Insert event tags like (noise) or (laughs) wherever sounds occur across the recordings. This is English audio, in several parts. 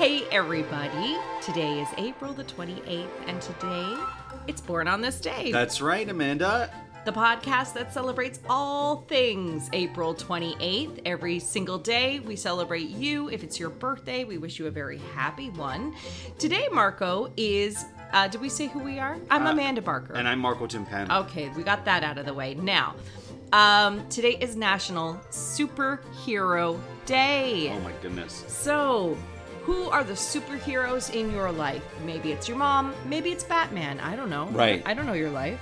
Hey, everybody. Today is April the 28th, and today it's Born on This Day, That's right, Amanda. the podcast that celebrates all things April 28th. Every single day, we celebrate you. If it's your birthday, we wish you a very happy one. Today, Marco, is. Uh, did we say who we are? I'm Uh, Amanda Barker. And I'm Marco Timpano. Okay, we got that out of the way. Now, um, today is National Superhero Day. Oh my goodness. So, who are the superheroes in your life? Maybe it's your mom, maybe it's Batman. I don't know. Right. I don't know your life.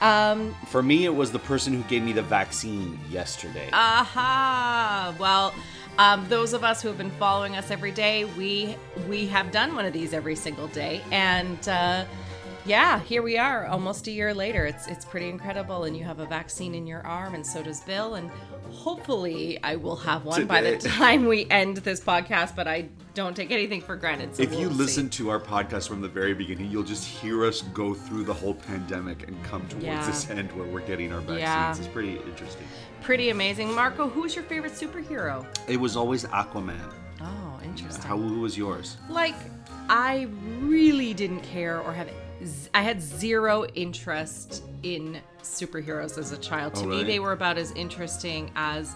Um, For me, it was the person who gave me the vaccine yesterday. aha. Well, um, those of us who have been following us every day, we we have done one of these every single day, and uh, yeah, here we are, almost a year later. It's it's pretty incredible, and you have a vaccine in your arm, and so does Bill, and hopefully I will have one by the time we end this podcast. But I don't take anything for granted. So if you we'll listen see. to our podcast from the very beginning, you'll just hear us go through the whole pandemic and come towards Yeah. this end where we're getting our vaccines. Yeah. It's pretty interesting. pretty amazing, Marco. Who's your favorite superhero? It was always Aquaman. Oh, interesting. How who was yours? like I really didn't care or have I had zero interest in superheroes as a child. Oh, to Oh, me they were about as interesting as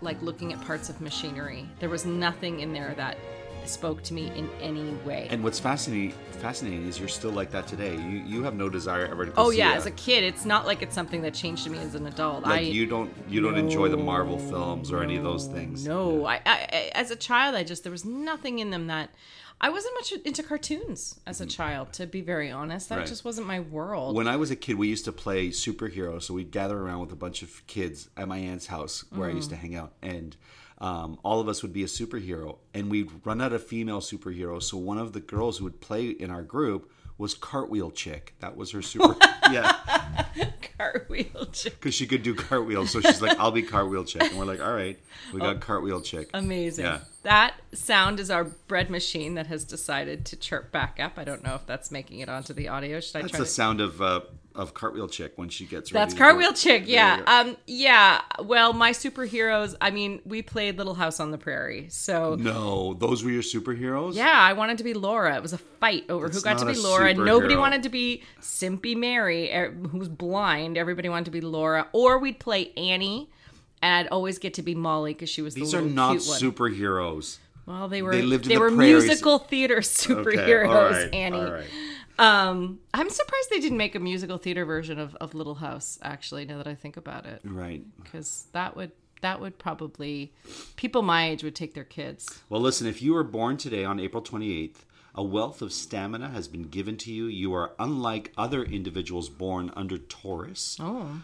like looking at parts of machinery. There was nothing in there that spoke to me in any way. And what's fascinating fascinating is you're still like that today. You you have no desire ever to oh yeah, a- as a kid, it's not like it's something that changed me as an adult. like I you don't you don't enjoy the Marvel films or any of those things. No, I, I, I as a child, I just there was nothing in them that I wasn't much into cartoons as a child. To be very honest, that Right. just wasn't my world. When I was a kid, we used to play superheroes. So we'd gather around with a bunch of kids at my aunt's house where I used Mm. to hang out, and um, all of us would be a superhero. And we'd run out of female superheroes. So one of the girls who would play in our group was Cartwheel Chick. That was her super. (laughs) yeah, Cartwheel chick. because she could do cartwheels. So she's like, "I'll be Cartwheel Chick," and we're like, "All right, we Oh. got Cartwheel Chick." Amazing. Yeah. That sound is our bread machine that has decided to chirp back up. I don't know if that's making it onto the audio. Should I That's try the to? sound of uh, of Cartwheel Chick when she gets ready. That's Cartwheel. Chick, yeah. Um, yeah. Well, my superheroes. I mean, we played Little House on the Prairie, so no, those were your superheroes. Yeah, I wanted to be Laura. It was a fight over who got to be Laura. Nobody wanted to be Simpy Mary, er, who's blind. Everybody wanted to be Laura. Or we'd play Annie, and I'd always get to be Molly because she was These the are not superheroes. Well, they were They they, lived in the were prairies. musical theater Okay, superheroes. all right, Annie. Um, I'm surprised they didn't make a musical theater version of, of Little House. Actually, now that I think about it, Right. because that would that would probably people my age would take their kids. Well, listen, if you were born today on April 28th, a wealth of stamina has been given to you. You are unlike other individuals born under Taurus, Oh,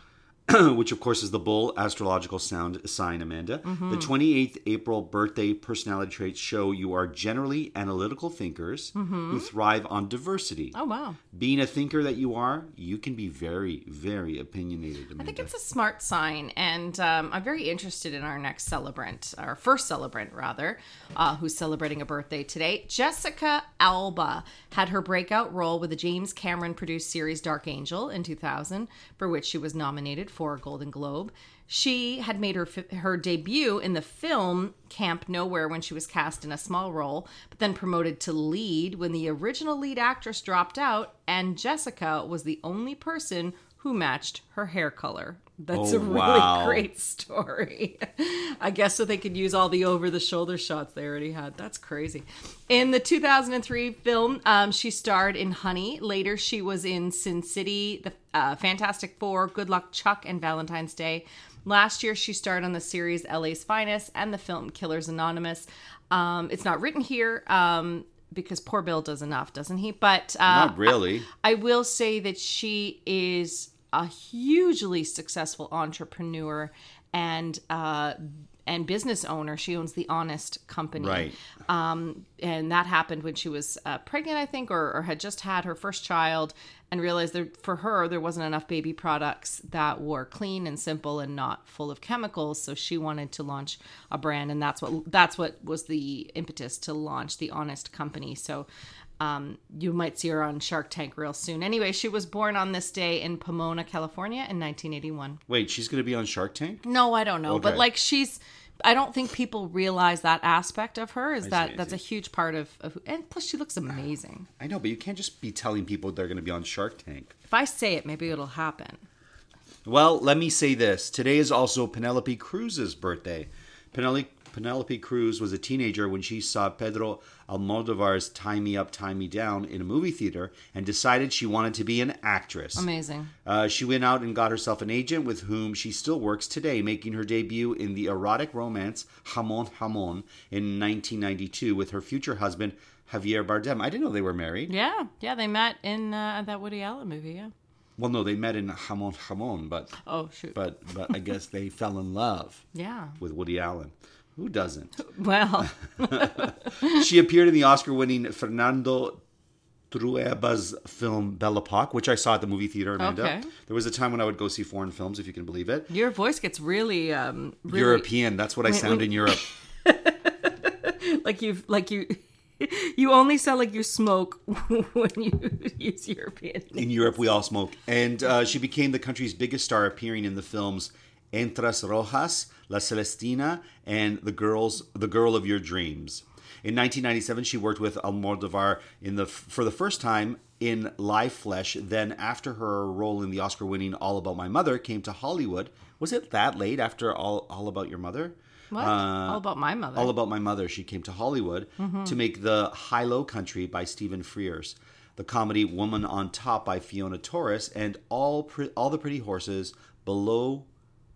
(clears throat) which of course is the bull astrological sound sign, Amanda. Mm-hmm. The 28th April birthday personality traits show you are generally analytical thinkers who thrive on diversity. Mm-hmm. oh wow. Being a thinker that you are, you can be very, very opinionated, Amanda. I think it's a smart sign, and um, I'm very interested in our next celebrant, our first celebrant rather, uh, who's celebrating a birthday today. Jessica Alba had her breakout role with the James Cameron produced series Dark Angel in 2000, for which she was nominated for a Golden Globe. She had made her her debut in the film Camp Nowhere when she was cast in a small role, but then promoted to lead when the original lead actress dropped out, and Jessica was the only person who matched her hair color. That's Oh, a really wow. great story. (laughs) I guess so they could use all the over the shoulder shots they already had. That's crazy. In the 2003 film, um, she starred in Honey. Later, she was in Sin City, The uh, Fantastic Four, Good Luck Chuck, and Valentine's Day. Last year, she starred on the series LA's Finest and the film Killers Anonymous. Um, it's not written here um, because poor Bill does enough, doesn't he? But uh, Not really. I will say that she is a hugely successful entrepreneur and uh, and business owner. She owns the Honest Company, Right. Um, and that happened when she was uh, pregnant, I think, or, or had just had her first child, and realized that for her there wasn't enough baby products that were clean and simple and not full of chemicals. So she wanted to launch a brand, and that's what that's what was the impetus to launch the Honest Company. So. Um, you might see her on Shark Tank real soon. Anyway, she was born on this day in Pomona, California in 1981. Wait, she's going to be on Shark Tank? No, I don't know, but like she's I don't think people realize that aspect of her. Is see, that I that's see. a huge part of, of and plus she looks amazing. I know, but you can't just be telling people they're going to be on Shark Tank. If I say it, maybe it'll happen. Well, let me say this. Today is also Penelope Cruz's birthday. Penelope, Penelope Cruz was a teenager when she saw Pedro Almodovar's Tie Me Up, Tie Me Down in a movie theater and decided she wanted to be an actress. Amazing. Uh, she went out and got herself an agent with whom she still works today, making her debut in the erotic romance Jamón Jamón in 1992 with her future husband Javier Bardem. I didn't know they were married. Yeah, yeah. They met in uh, that Woody Allen movie. Yeah. Well, no, they met in Jamón Jamón, but Oh shoot. but but I guess they (laughs) fell in love yeah. with Woody Allen. Who doesn't? Well, (laughs) she appeared in the Oscar-winning Fernando Trueba's film Belle Epoque, which I saw at the movie theater. Amanda. Okay. There was a time when I would go see foreign films, if you can believe it. your voice gets really, um, really European. That's what I sound in Europe. (laughs) like you, like (laughs) you, you only sound like you smoke when you use European. In Europe, we all smoke. And uh, she became the country's biggest star, appearing in the films Entre rojas, La Celestina, and The Girls, The Girl of Your Dreams. In 1997, she worked with Almodovar in the for the first time in live flesh. Then, after her role in the Oscar-winning All About My Mother came to Hollywood, was it that late after All All About Your Mother? What? Uh, all about my mother. All About My Mother, she came to Hollywood mm-hmm. to make the Hi-Lo Country by Stephen Frears, the comedy Woman on Top by Fiona Torres, and all pre- all the pretty horses below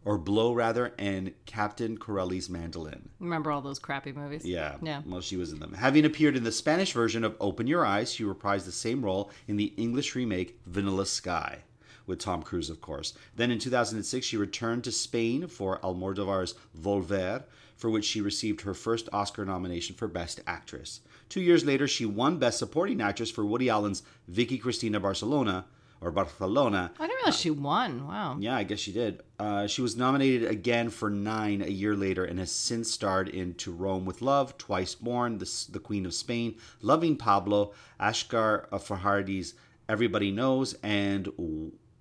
or blow rather, and Captain Corelli's mandolin. Remember all those crappy movies? Yeah, Yeah. Well, she was in them. Having appeared in the Spanish version of Open Your Eyes, she reprised the same role in the English remake Vanilla Sky, with Tom Cruise, of course. Then in 2006, she returned to Spain for Almodovar's Volver, for which she received her first Oscar nomination for Best Actress. Two years later, she won Best Supporting Actress for Woody Allen's Vicky Cristina Barcelona, or Barcelona, I didn't realize she won. Wow. yeah, I guess she did. Uh, she was nominated again for nine a year later and has since starred in To Rome with Love, Twice Born, The, the Queen of Spain, Loving Pablo, Asghar Farhadi's Everybody Knows, and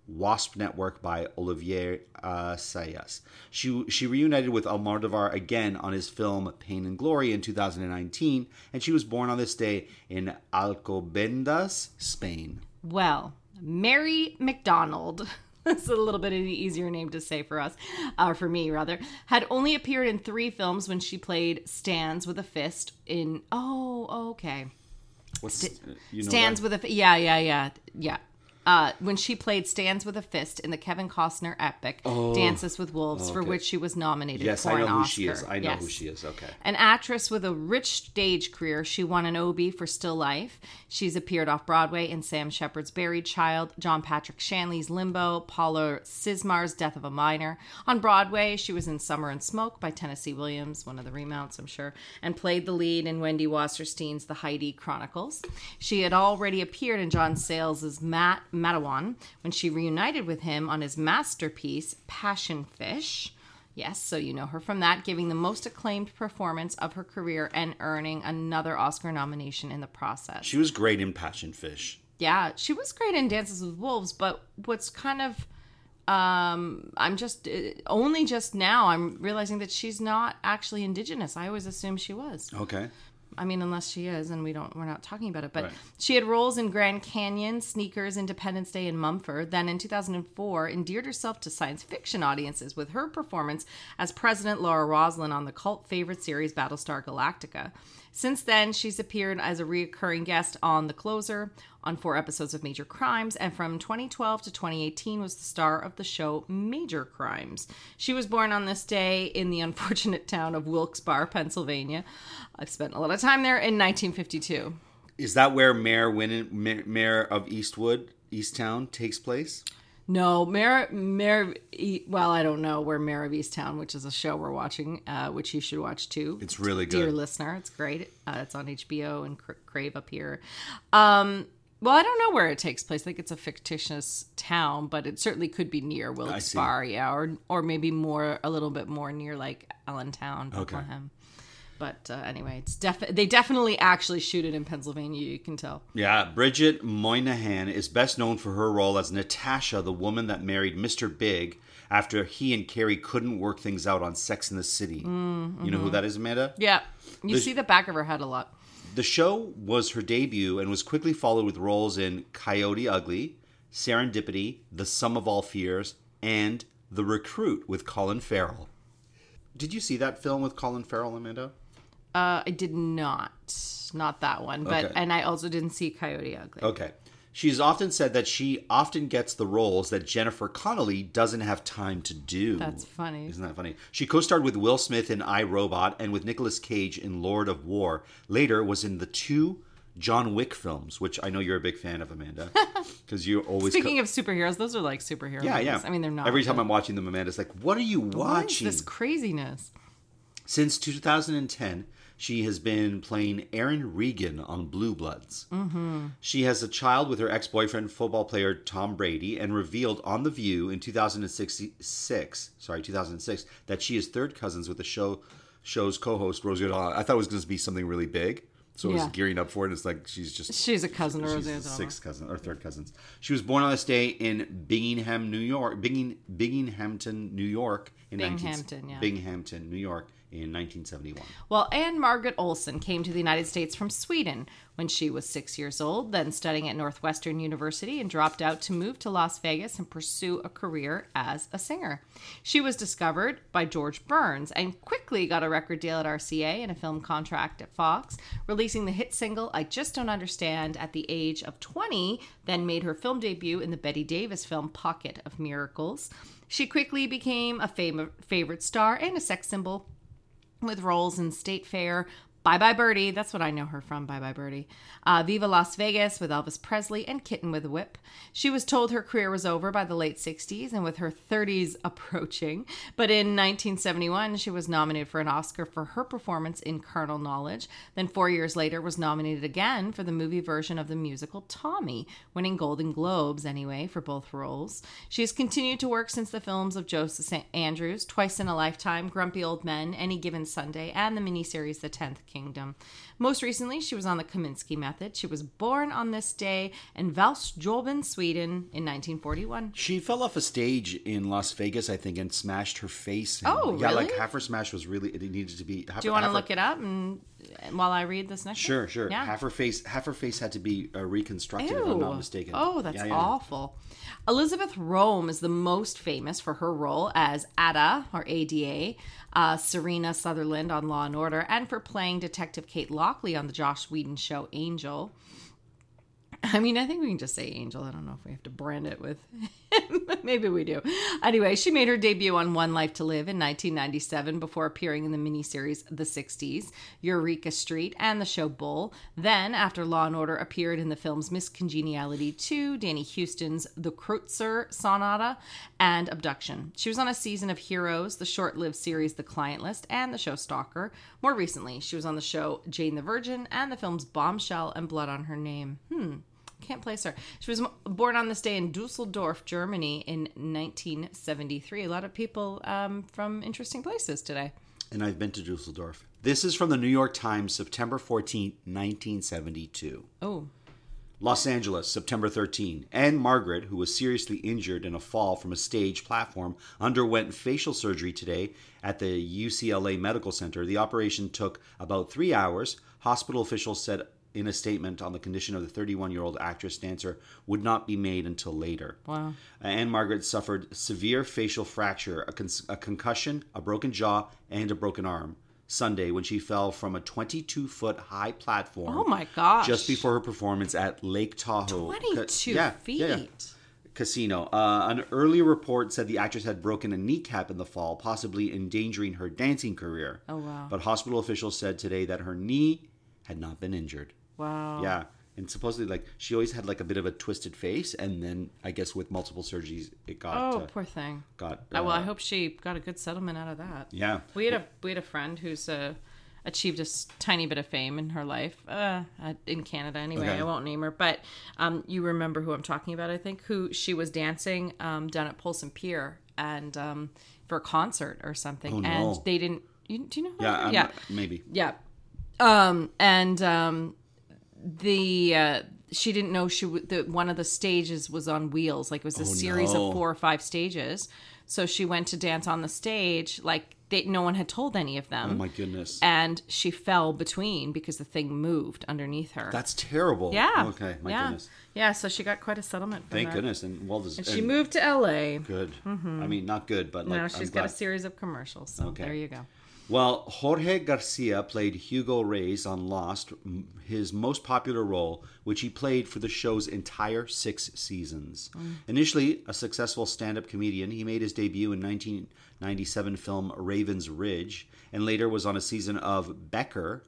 Wasp Network by Olivier uh, Sayas. She, she reunited with Almodovar again on his film Pain and Glory in 2019, and she was born on this day in Alcobendas, Spain. Well, Mary McDonald. (laughs) That's a little bit of an easier name to say for us, or for me rather. Had only appeared in three films when she played Stands with a Fist in. Oh, okay. What's you know Stands that? with a yeah yeah yeah yeah. Uh, when she played Stands with a Fist in the Kevin Costner epic Dances with Wolves, for Oh. okay. which she was nominated Yes, for I know who Oscar. she is. I know who she is. Okay. An actress with a rich stage career, she won an Obie for Still Life. She's appeared off Broadway in Sam Shepard's Buried Child, John Patrick Shanley's Limbo, Paula Cizmar's Death of a Minor. On Broadway, she was in Summer and Smoke by Tennessee Williams, one of the remounts, I'm sure, and played the lead in Wendy Wasserstein's The Heidi Chronicles. She had already appeared in John Sayles' Matt Matewan when she reunited with him on his masterpiece, Passion Fish. Yes, so you know her from that, giving the most acclaimed performance of her career and earning another Oscar nomination in the process. She was great in Passion Fish. yeah, she was great in Dances with Wolves, but what's kind of um I'm just uh, only just now I'm realizing that she's not actually indigenous. I always assumed she was. Okay. I mean, unless she is, and we don't, we're not talking about it. But Right. she had roles in Grand Canyon, Sneakers, Independence Day, and Mumford. Then in 2004, endeared herself to science fiction audiences with her performance as President Laura Roslin on the cult favorite series Battlestar Galactica. Since then, she's appeared as a reoccurring guest on The Closer, on four episodes of Major Crimes, and from 2012 to 2018 was the star of the show Major Crimes. She was born on this day in the unfortunate town of Wilkes-Barre, Pennsylvania. I've spent a lot of time there in 1952. Is that where Mayor Win- Mayor of Eastwood, Easttown takes place? No, Mayor, Mayor, well, I don't know where Mayor of Easttown, which is a show we're watching, uh, which you should watch too. It's really good, Dear listener, it's great. Uh, it's on HBO and Crave up here. Um, well, I don't know where it takes place. I think it's a fictitious town, but it certainly could be near Wilkes-Barre, yeah, or or maybe more, a little bit more near like Allentown, Bethlehem. But uh, anyway, it's def- they definitely actually shoot it in Pennsylvania. You can tell. Yeah, Bridget Moynahan is best known for her role as Natasha, the woman that married Mr. Big, after he and Carrie couldn't work things out on Sex in the City. Mm, You know who mm-hmm. that is, Amanda? Yeah. You The- see the back of her head a lot. The show was her debut and was quickly followed with roles in Coyote Ugly, Serendipity, The Sum of All Fears, and The Recruit with Colin Farrell. Did you see that film with Colin Farrell, Amanda? Uh, I did not. Not that one. But Okay. and I also didn't see Coyote Ugly. Okay. She's often said that she often gets the roles that Jennifer Connelly doesn't have time to do. That's funny. Isn't that funny? She co-starred with Will Smith in I Robot and with Nicolas Cage in Lord of War. Later was in the two John Wick films, which I know you're a big fan of, Amanda, (laughs) because you always. Speaking of superheroes, those are like superheroes. yeah, yeah. I mean, they're not. Every time I'm watching them, Amanda's like, "What are you what watching?" this craziness? Since 2010, she has been playing Erin Reagan on Blue Bloods. Mm-hmm. She has a child with her ex boyfriend, football player Tom Brady, and revealed on The View in 2006, sorry, 2006, that she is third cousins with the show show's co host, Rosie O'Donnell. I thought it was going to be something really big. So I was gearing up for it. And it's like she's just She's a cousin of She's O'Donnell. sixth cousin or third cousins. She was born on this day in Bingingham, New York. Binghamton, New York. In 19 yeah. Binghamton, New York in 1971. Well, Ann-Margret Olsson came to the United States from Sweden when she was six years old, then studying at Northwestern University and dropped out to move to Las Vegas and pursue a career as a singer. She was discovered by George Burns and quickly got a record deal at RCA and a film contract at Fox, releasing the hit single I Just Don't Understand at the age of 20, then made her film debut in the Bette Davis film Pocket of Miracles. She quickly became a favorite star and a sex symbol with roles in State Fair, Bye Bye Birdie, that's what I know her from, Bye Bye Birdie, uh, Viva Las Vegas with Elvis Presley, and Kitten with a Whip. She was told her career was over by the late 60s and with her 30s (laughs) approaching, but in 1971 she was nominated for an Oscar for her performance in Carnal Knowledge, then four years later was nominated again for the movie version of the musical Tommy, winning Golden Globes anyway for both roles. She has continued to work since the films of Joseph St. Andrews, Twice in a Lifetime, Grumpy Old Men, Any Given Sunday, and the miniseries The Tenth Kingdom. Most recently, she was on the Kominsky Method. She was born on this day in Valsjöbyn, Sweden in 1941. She fell off a stage in Las Vegas, I think, and smashed her face. And, Oh, yeah, really? like half her smash was really it needed to be. Half, Do you want to look her, it up and while I read this next? one? Sure, sure. Yeah. Half her face, half her face had to be uh, reconstructed, if I'm not mistaken. Oh, that's Yeah, yeah. awful. Elisabeth Röhm is the most famous for her role as Ada or ADA, uh, Serena Southerlyn on Law and Order, and for playing Detective Kate Lockley on the Joss Whedon show Angel. I mean, I think we can just say Angel. I don't know if we have to brand it with. (laughs) Maybe we do. Anyway, she made her debut on One Life to Live in 1997 before appearing in the miniseries The 60s, Eureka Street, and the show Bull. Then, after Law and Order appeared in the films Miss Congeniality 2, Danny Huston's The Kreutzer Sonata, and Abduction. She was on a season of Heroes, the short lived series The Client List, and the show Stalker. More recently, she was on the show Jane the Virgin and the films Bombshell and Blood on Her Name. Hmm. Can't place her. She was born on this day in Dusseldorf, Germany in 1973. A lot of people um, from interesting places today. And I've been to Dusseldorf. This is from the New York Times, September 14, 1972. Oh, Los Angeles, September 13. Ann-Margret, who was seriously injured in a fall from a stage platform, underwent facial surgery today at the UCLA Medical Center. The operation took about three hours. Hospital officials said in a statement on the condition of the 31 year old actress dancer would not be made until later. wow. Ann-Margret suffered severe facial fracture, a, con- a concussion, a broken jaw, and a broken arm Sunday when she fell from a 22 foot high platform. Oh my gosh. Just before her performance at Lake Tahoe. 22 Ca- feet. yeah, yeah, yeah. Casino. Uh, an earlier report said the actress had broken a kneecap in the fall, possibly endangering her dancing career. Oh, wow. But hospital officials said today that her knee had not been injured. Wow. Yeah. And supposedly, like, she always had like a bit of a twisted face, and then I guess with multiple surgeries, it got Oh, uh, poor thing. got. Uh, well, I uh, hope she got a good settlement out of that. Yeah. We had a we had a friend who's uh, achieved a tiny bit of fame in her life uh, uh, in Canada. Anyway, Okay. I won't name her, but um, you remember who I'm talking about? I think who she was dancing um, down at Polson Pier and um, for a concert or something, Oh, no. and they didn't. You, do you know? Who Yeah. Yeah. Maybe. Yeah. Um, and um, the uh, she didn't know she w- the one of the stages was on wheels. Like it was a series Oh, no. of four or five stages. So she went to dance on the stage like they, no one had told any of them. Oh my goodness. and she fell between because the thing moved underneath her. That's terrible. yeah. Okay. My yeah. goodness. Yeah, so she got quite a settlement from Thank that. goodness. And well deserved. And she moved to LA. Good. I mean, not good, but like now I'm she's got a series of commercials. So Okay. there you go. Well, Jorge Garcia played Hugo Reyes on Lost, his most popular role, which he played for the show's entire six seasons. Mm. Initially a successful stand up comedian, he made his debut in 1997 film Raven's Ridge and later was on a season of Becker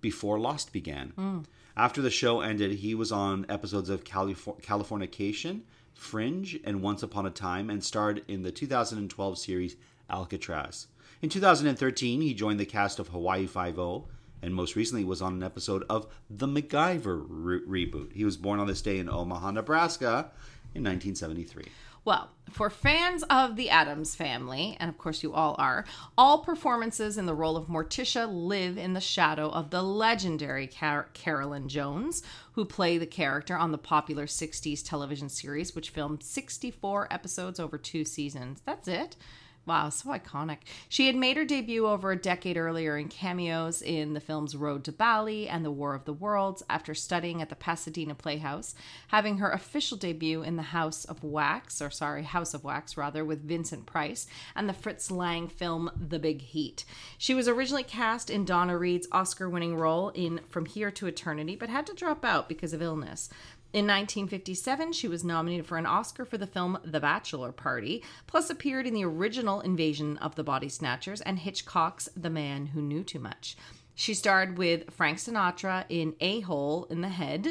before Lost began. Mm. After the show ended, he was on episodes of Califor- Californication, Fringe, and Once Upon a Time and starred in the 2012 series Alcatraz. In 2013, he joined the cast of Hawaii Five-O and most recently was on an episode of The MacGyver re- reboot. He was born on this day in Omaha, Nebraska in 1973. Well, for fans of the Addams family, and of course you all are, all performances in the role of Morticia live in the shadow of the legendary Car- Carolyn Jones, who played the character on the popular 60s television series, which filmed 64 episodes over two seasons. That's it. Wow, so iconic. She had made her debut over a decade earlier in cameos in the films Road to Bali and The War of the Worlds after studying at the Pasadena Playhouse, having her official debut in The House of Wax, or sorry, House of Wax rather, with Vincent Price and the Fritz Lang film The Big Heat. She was originally cast in Donna Reed's Oscar winning role in From Here to Eternity, but had to drop out because of illness. In 1957, she was nominated for an Oscar for the film The Bachelor Party, plus appeared in the original Invasion of the Body Snatchers and Hitchcock's The Man Who Knew Too Much. She starred with Frank Sinatra in A Hole in the Head.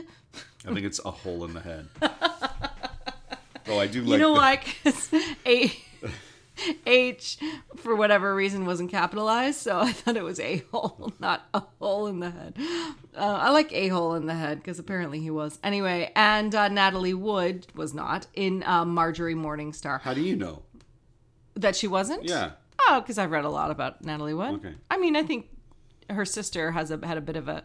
I think it's a hole in the head. (laughs) oh, I do like You know the- why? Because A. H, for whatever reason, wasn't capitalized, so I thought it was a hole, not a hole in the head. Uh, I like a hole in the head because apparently he was. Anyway, and uh, Natalie Wood was not in uh, Marjorie Morningstar. How do you know? That she wasn't? Yeah. Oh, because I've read a lot about Natalie Wood. Okay. I mean, I think her sister has a, had a bit of a,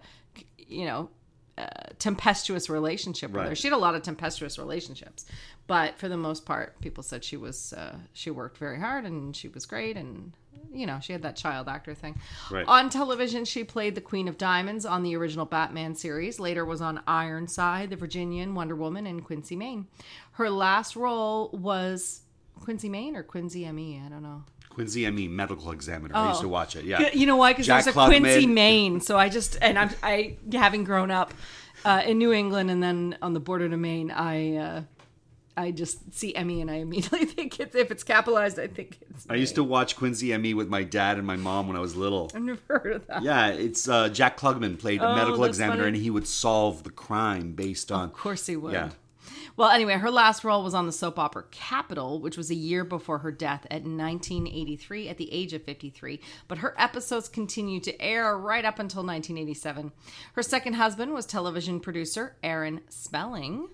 you know, uh, tempestuous relationship with her. She had a lot of tempestuous relationships, but for the most part, people said she was uh, she worked very hard and she was great and. You know, she had that child actor thing. Right. On television, she played the Queen of Diamonds on the original Batman series. Later was on Ironside, The Virginian, Wonder Woman, and Quincy, Maine. Her last role was Quincy, Maine or Quincy M.E. I don't know. Quincy M.E. medical examiner. I used to watch it. Yeah. Oh. You know why? Because there's a Klugman. Quincy, Maine. So I just and I'm I having grown up uh, in New England and then on the border to Maine, I uh, I just see Emmy and I immediately (laughs) think it's if it's capitalized, I think it's. I used to watch Quincy M.E. with my dad and my mom when I was little. I've never heard of that. Yeah, it's uh, Jack Klugman played a Oh, medical examiner, funny. and he would solve the crime based on. Of course he would. Yeah. Well, anyway, her last role was on the soap opera Capital, which was a year before her death at 1983 at the age of 53. But her episodes continued to air right up until 1987. Her second husband was television producer Aaron Spelling.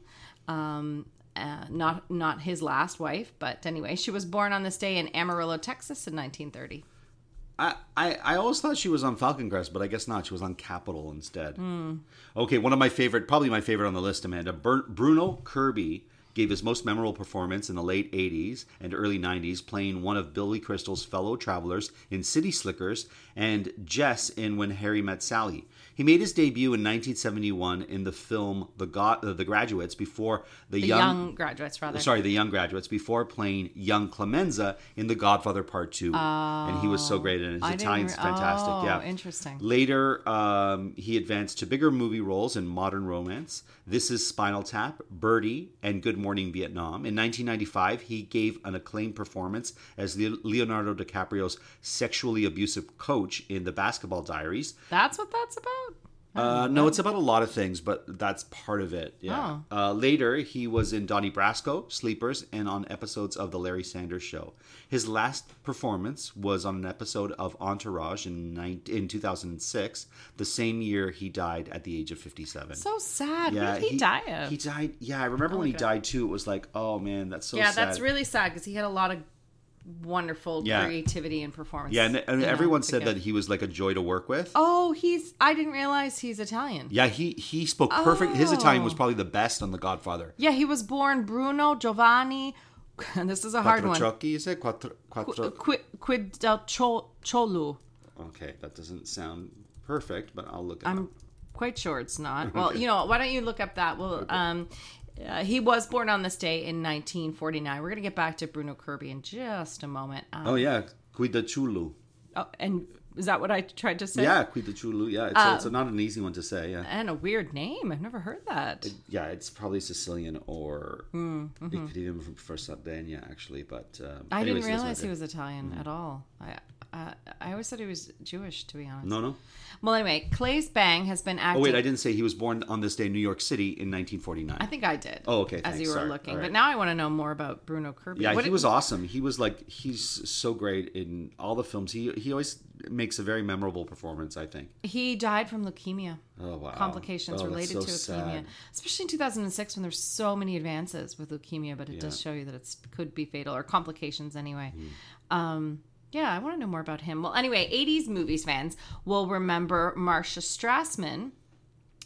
Um, uh, not not his last wife, but anyway, she was born on this day in Amarillo, Texas, in 1930. I, I, I always thought she was on Falcon Crest, but I guess not. She was on Capital instead. Hmm. Okay, one of my favorite, probably my favorite on the list, Amanda. Bur- Bruno Kirby gave his most memorable performance in the late 80s and early 90s, playing one of Billy Crystal's fellow travelers in City Slickers and Jess in When Harry Met Sally. He made his debut in 1971 in the film The, Go- uh, the Graduates before the, The young, young, graduates, rather. sorry, the young graduates before playing young Clemenza in The Godfather Part Two, and he was so great in it. His Italian's re- fantastic. oh, yeah, interesting. Later, um, he advanced to bigger movie roles in modern romance. This is Spinal Tap, Birdie, and Good Morning Vietnam. In 1995, he gave an acclaimed performance as Leonardo DiCaprio's sexually abusive coach in The Basketball Diaries. That's what that's about. Uh, no, it's about a lot of things, but that's part of it. Yeah. Uh, later, he was in Donnie Brasco, Sleepers, and on episodes of The Larry Sanders Show. His last performance was on an episode of Entourage in, in 2006, the same year he died at the age of 57. So sad. yeah, what did he, die of? He died. Yeah, I remember when he Okay. died too. It was like, oh man, that's so yeah, sad. that's really sad because he had a lot of wonderful Yeah. creativity and performance. Yeah, and, and know, everyone said that he was like a joy to work with. Oh, he's. I didn't realize he's Italian. Yeah, he he spoke perfect. His Italian was Oh. probably the best on The Godfather. Yeah, he was born Bruno Giovanni And (laughs) this is a hard one. Quattro you say? Quattro, quattro. Quid, quid del cho, cholu. Okay, that doesn't sound perfect, but I'll look it I'm up. quite sure it's not. (laughs) Well, you know, why don't you look up that? Well, um, uh, he was born on this day in 1949. We're gonna get back to Bruno Kirby in just a moment. Um, Oh yeah, Quidaciolu. oh, and is that what I tried to say? Yeah, Quidaciolu. Yeah, it's, Uh, it's not an easy one to say. Yeah. And a weird name. I've never heard that. Yeah, it's probably Sicilian or Hmm, it could even be for Sardinia actually, but um, I anyways, didn't realize he was Italian at all. I uh, I always thought he was Jewish, to be honest. No, no. Well, anyway, Claes Bang has been acting. Oh wait, I didn't say he was born on this day in New York City in 1949. I think I did. Oh, okay, As thanks, you were sorry. looking, All but now I want to know more about Bruno Kirby. yeah, What he did- was awesome. He was like he's so great in all the films. He he always makes a very memorable performance. I think. He died from leukemia. Oh wow. Complications Oh, related to leukemia, sad. especially in 2006 when there's so many advances with leukemia, but it does show you that it could be fatal or complications anyway. Hmm. Um, yeah, I want to know more about him. Well, anyway, 80s movies fans will remember Marcia Strassman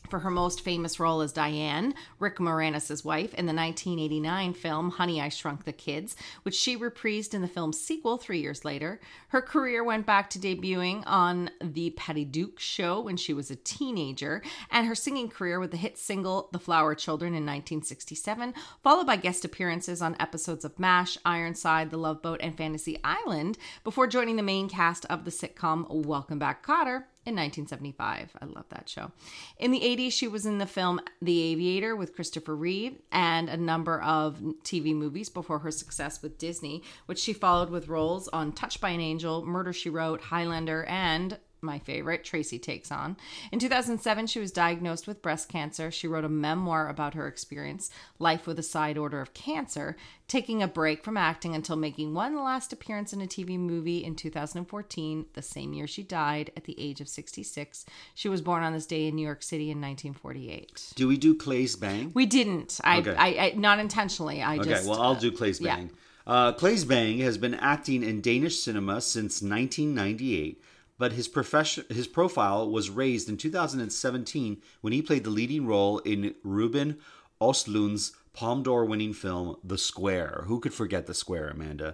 for her most famous role as Diane, Rick Moranis' wife, in the 1989 film Honey, I Shrunk the Kids, which she reprised in the film's sequel three years later. Her career went back to debuting on The Patty Duke Show when she was a teenager, and her singing career with the hit single The Flower Children in 1967, followed by guest appearances on episodes of MASH, Ironside, The Love Boat, and Fantasy Island, before joining the main cast of the sitcom Welcome Back, Kotter in 1975. I love that show. In the 80s, she was in the film The Aviator with Christopher Reeve and a number of TV movies before her success with Disney, which she followed with roles on Touched by an Angel, Murder She Wrote, Highlander, and my favorite, Tracy Takes On. In 2007, she was diagnosed with breast cancer. She wrote a memoir about her experience, Life with a Side Order of Cancer, taking a break from acting until making one last appearance in a TV movie in 2014, the same year she died at the age of 66. She was born on this day in New York City in 1948. Do we do Claes Bang? We didn't. I, Okay. I, I not intentionally. I Okay, just well, I'll uh, do Claes yeah. Bang. Uh, Claes Bang has been acting in Danish cinema since 1998, but his profession, his profile was raised in 2017 when he played the leading role in Ruben Ostlund's Palme d'Or winning film The Square. Who could forget The Square, Amanda?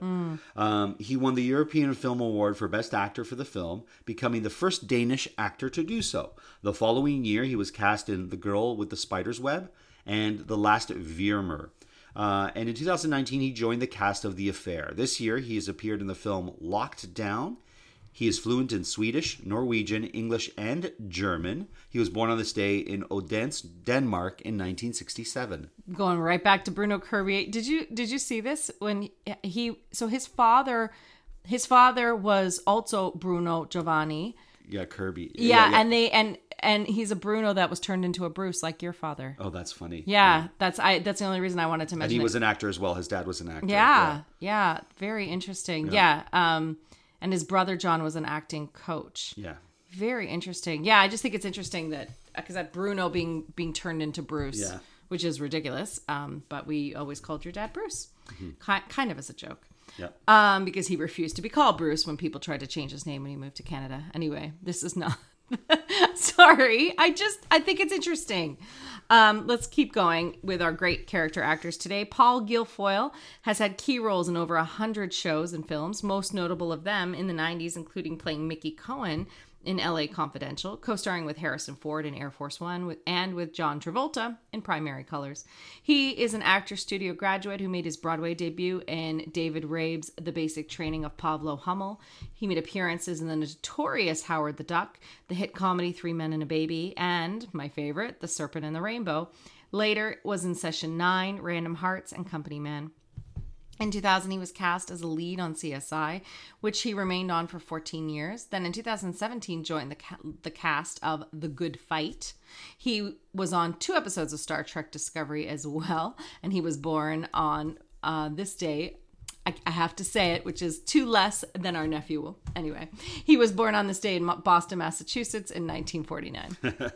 Um, he won the European Film Award for Best Actor for the film, becoming the first Danish actor to do so. The following year, he was cast in The Girl with the Spider's Web and The Last Vermeer. Uh, and in 2019, he joined the cast of The Affair. This year, he has appeared in the film Locked Down. He is fluent in Swedish, Norwegian, English, and German. He was born on this day in Odense, Denmark, in 1967. going right back to Bruno Kirby. Did you did you see this when he so his father his father was also Bruno Giovanni. Yeah, Kirby. Yeah, and they and and he's a Bruno that was turned into a Bruce like your father. oh, that's funny. Yeah, that's I that's the only reason I wanted to And mention he it. was an actor as well. His dad was an actor. yeah, yeah, very interesting. Yeah. um and his brother John was an acting coach. Yeah. Very interesting. Yeah, I just think it's interesting that because that Bruno being being turned into Bruce, Yeah. which is ridiculous. Um, but we always called your dad Bruce, ki- kind of as a joke. Yeah. Um, because he refused to be called Bruce when people tried to change his name when he moved to Canada. Anyway, this is not. (laughs) Sorry, I just I think it's interesting. Um, let's keep going with our great character actors today. Paul Guilfoyle has had key roles in over a hundred shows and films, most notable of them in the '90s, including playing Mickey Cohen in LA Confidential, co starring with Harrison Ford in Air Force One with, and with John Travolta in Primary Colors. He is an actor studio graduate who made his Broadway debut in David Rabe's The Basic Training of Pavlo Hummel. He made appearances in the notorious Howard the Duck, the hit comedy Three Men and a Baby, and my favorite, The Serpent and the Rainbow. Later was in Session 9, Random Hearts, and Company Man. In 2000, he was cast as a lead on CSI, which he remained on for 14 years. Then in 2017, joined the, ca- the cast of The Good Fight. He was on two episodes of Star Trek Discovery as well, and he was born on uh, this day. I, have to say it, which is two less than our nephew will. Anyway, he was born on this day in Boston, Massachusetts in 1949.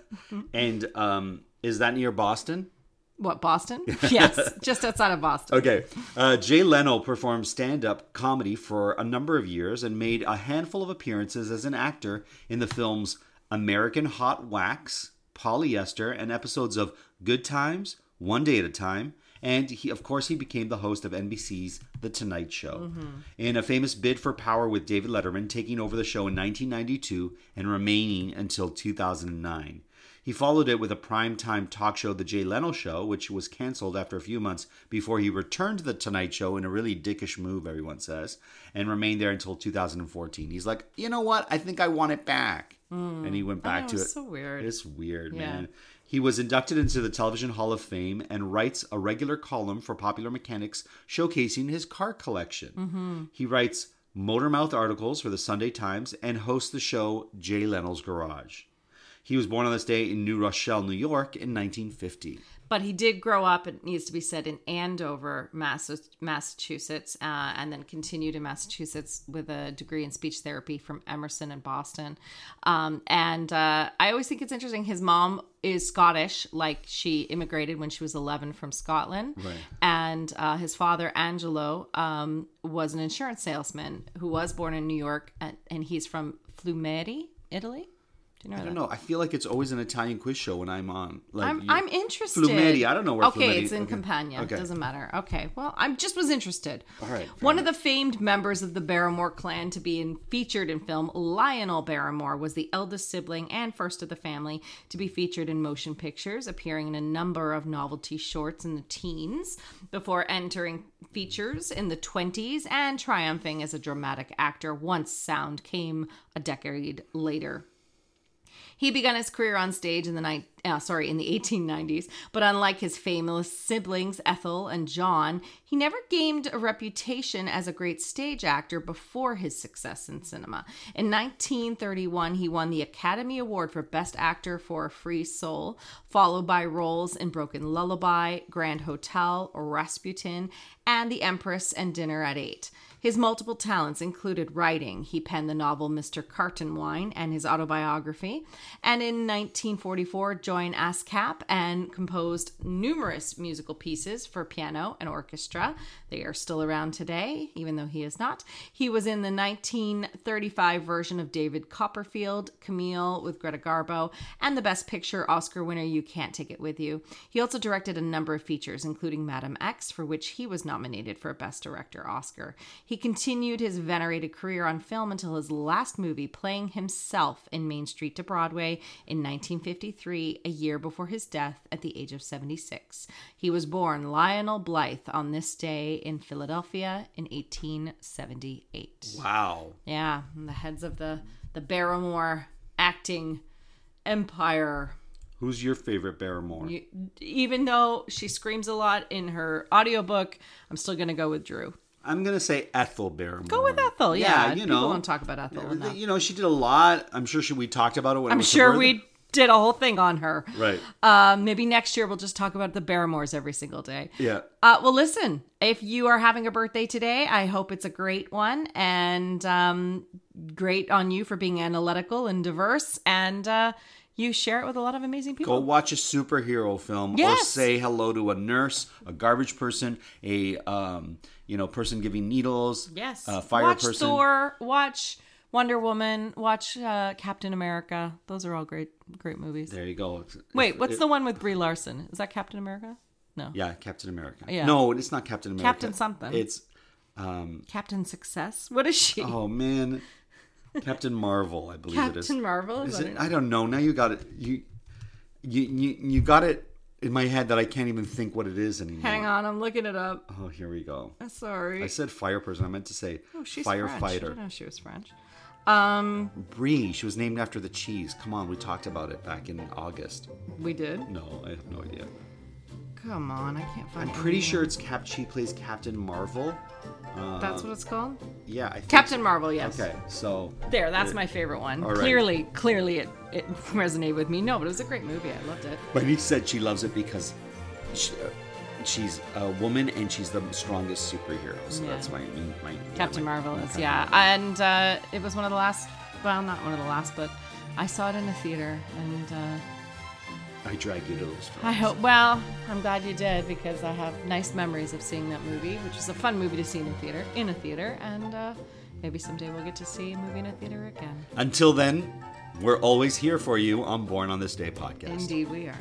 (laughs) And um, is that near Boston? What, Boston? (laughs) Yes, just outside of Boston. Okay. Uh, Jay Leno performed stand up comedy for a number of years and made a handful of appearances as an actor in the films American Hot Wax, Polyester, and episodes of Good Times, One Day at a Time, And he, of course, he became the host of NBC's The Tonight Show. In a famous bid for power with David Letterman, taking over the show in 1992 and remaining until 2009. He followed it with a primetime talk show, The Jay Leno Show, which was canceled after a few months before he returned to The Tonight Show in a really dickish move, everyone says, and remained there until 2014. He's like, you know what? I think I want it back. And he went back know, to it's it. so weird. It's weird, Yeah. man. He was inducted into the Television Hall of Fame and writes a regular column for Popular Mechanics showcasing his car collection. Mm-hmm. He writes Motormouth articles for the Sunday Times and hosts the show Jay Leno's Garage. He was born on this day in New Rochelle, New York in 1950. But he did grow up, it needs to be said, in Andover, Massachusetts, uh, and then continued in Massachusetts with a degree in speech therapy from Emerson in Boston. Um, and uh, I always think it's interesting. His mom is Scottish, like she immigrated when she was 11 from Scotland. Right. And uh, his father, Angelo, um, was an insurance salesman who was born in New York, and, and he's from Flumeri, Italy. Do you know I don't know. I feel like it's always an Italian quiz show when I'm on. Like I'm, I'm interested. Flumeri, I don't know where Okay, Flumeri- it's in okay. Campania. Okay. Doesn't matter. Okay, well, I just was interested. All right, One of the famed members of the Barrymore clan to be in, featured in film, Lionel Barrymore, was the eldest sibling and first of the family to be featured in motion pictures, appearing in a number of novelty shorts in the teens before entering features in the 20s and triumphing as a dramatic actor once sound came a decade later. He began his career on stage in the night, uh, sorry, in the 1890s. But unlike his famous siblings Ethel and John, he never gained a reputation as a great stage actor before his success in cinema. In 1931, he won the Academy Award for Best Actor for A Free Soul, followed by roles in Broken Lullaby, Grand Hotel, Rasputin, and The Empress and Dinner at Eight. His multiple talents included writing. He penned the novel Mr. Cantonwine and his autobiography. And in 1944, joined ASCAP and composed numerous musical pieces for piano and orchestra. They are still around today, even though he is not. He was in the 1935 version of David Copperfield, Camille with Greta Garbo, and the Best Picture Oscar winner You Can't Take It With You. He also directed a number of features, including Madame X, for which he was nominated for a Best Director Oscar. He continued his venerated career on film until his last movie, playing himself in Main Street to Broadway in 1953, a year before his death at the age of 76. He was born Lionel Blythe on this day in Philadelphia in 1878. Wow. Yeah, the heads of the the Barrymore acting empire. Who's your favorite Barrymore? You, even though she screams a lot in her audiobook, I'm still gonna go with Drew. I'm gonna say Ethel Barrymore. Go with Ethel. Yeah, you people know, don't talk about Ethel enough. you know, she did a lot. I'm sure she, we talked about it. When I'm was sure we did a whole thing on her. Right. Um, maybe next year we'll just talk about the Barrymores every single day. Yeah. Uh, well, listen, if you are having a birthday today, I hope it's a great one and um, great on you for being analytical and diverse. And uh, you share it with a lot of amazing people. Go watch a superhero film or say hello to a nurse, a garbage person, a um, you know, person giving needles, yes. a fire watch person. Thor, watch Wonder Woman, watch uh, Captain America. Those are all great, great movies. There you go. Wait, what's the one with Brie Larson? Is that Captain America? No. Yeah, Captain America. Yeah. No, it's not Captain America. Captain something. It's um Captain Success? What is she? oh man. Captain Marvel, I believe it is. Captain Marvel? Is Is it? I don't know. Now you got it. You you you, you got it in my head that I can't even think what it is anymore. Hang on, I'm looking it up. Oh, here we go. Sorry. I said fire person. I meant to say oh, she's French. I firefighter. didn't know she was French. Um, Brie. She was named after the cheese. Come on, we talked about it back in August. we did. No, I have no idea. Come on, I can't find. I'm pretty sure it's Cap. She plays Captain Marvel. Uh, that's what it's called. yeah, I think Captain Marvel. Yes. Okay, so There, that's my favorite one. Right. Clearly, clearly, it, it (laughs) resonated with me. No, but it was a great movie. I loved it. my niece said she loves it because she, she's a woman and she's the strongest superhero. So Yeah. that's my my Captain my- Marvel is yeah, and uh, it was one of the last. Well, not one of the last, but I saw it in the theater, and uh, I drag you to those films. I hope. Well, I'm glad you did because I have nice memories of seeing that movie, which is a fun movie to see in a theater. In a theater, and uh, maybe someday we'll get to see a movie in a theater again. Until then, we're always here for you on Born on This Day podcast. Indeed, we are.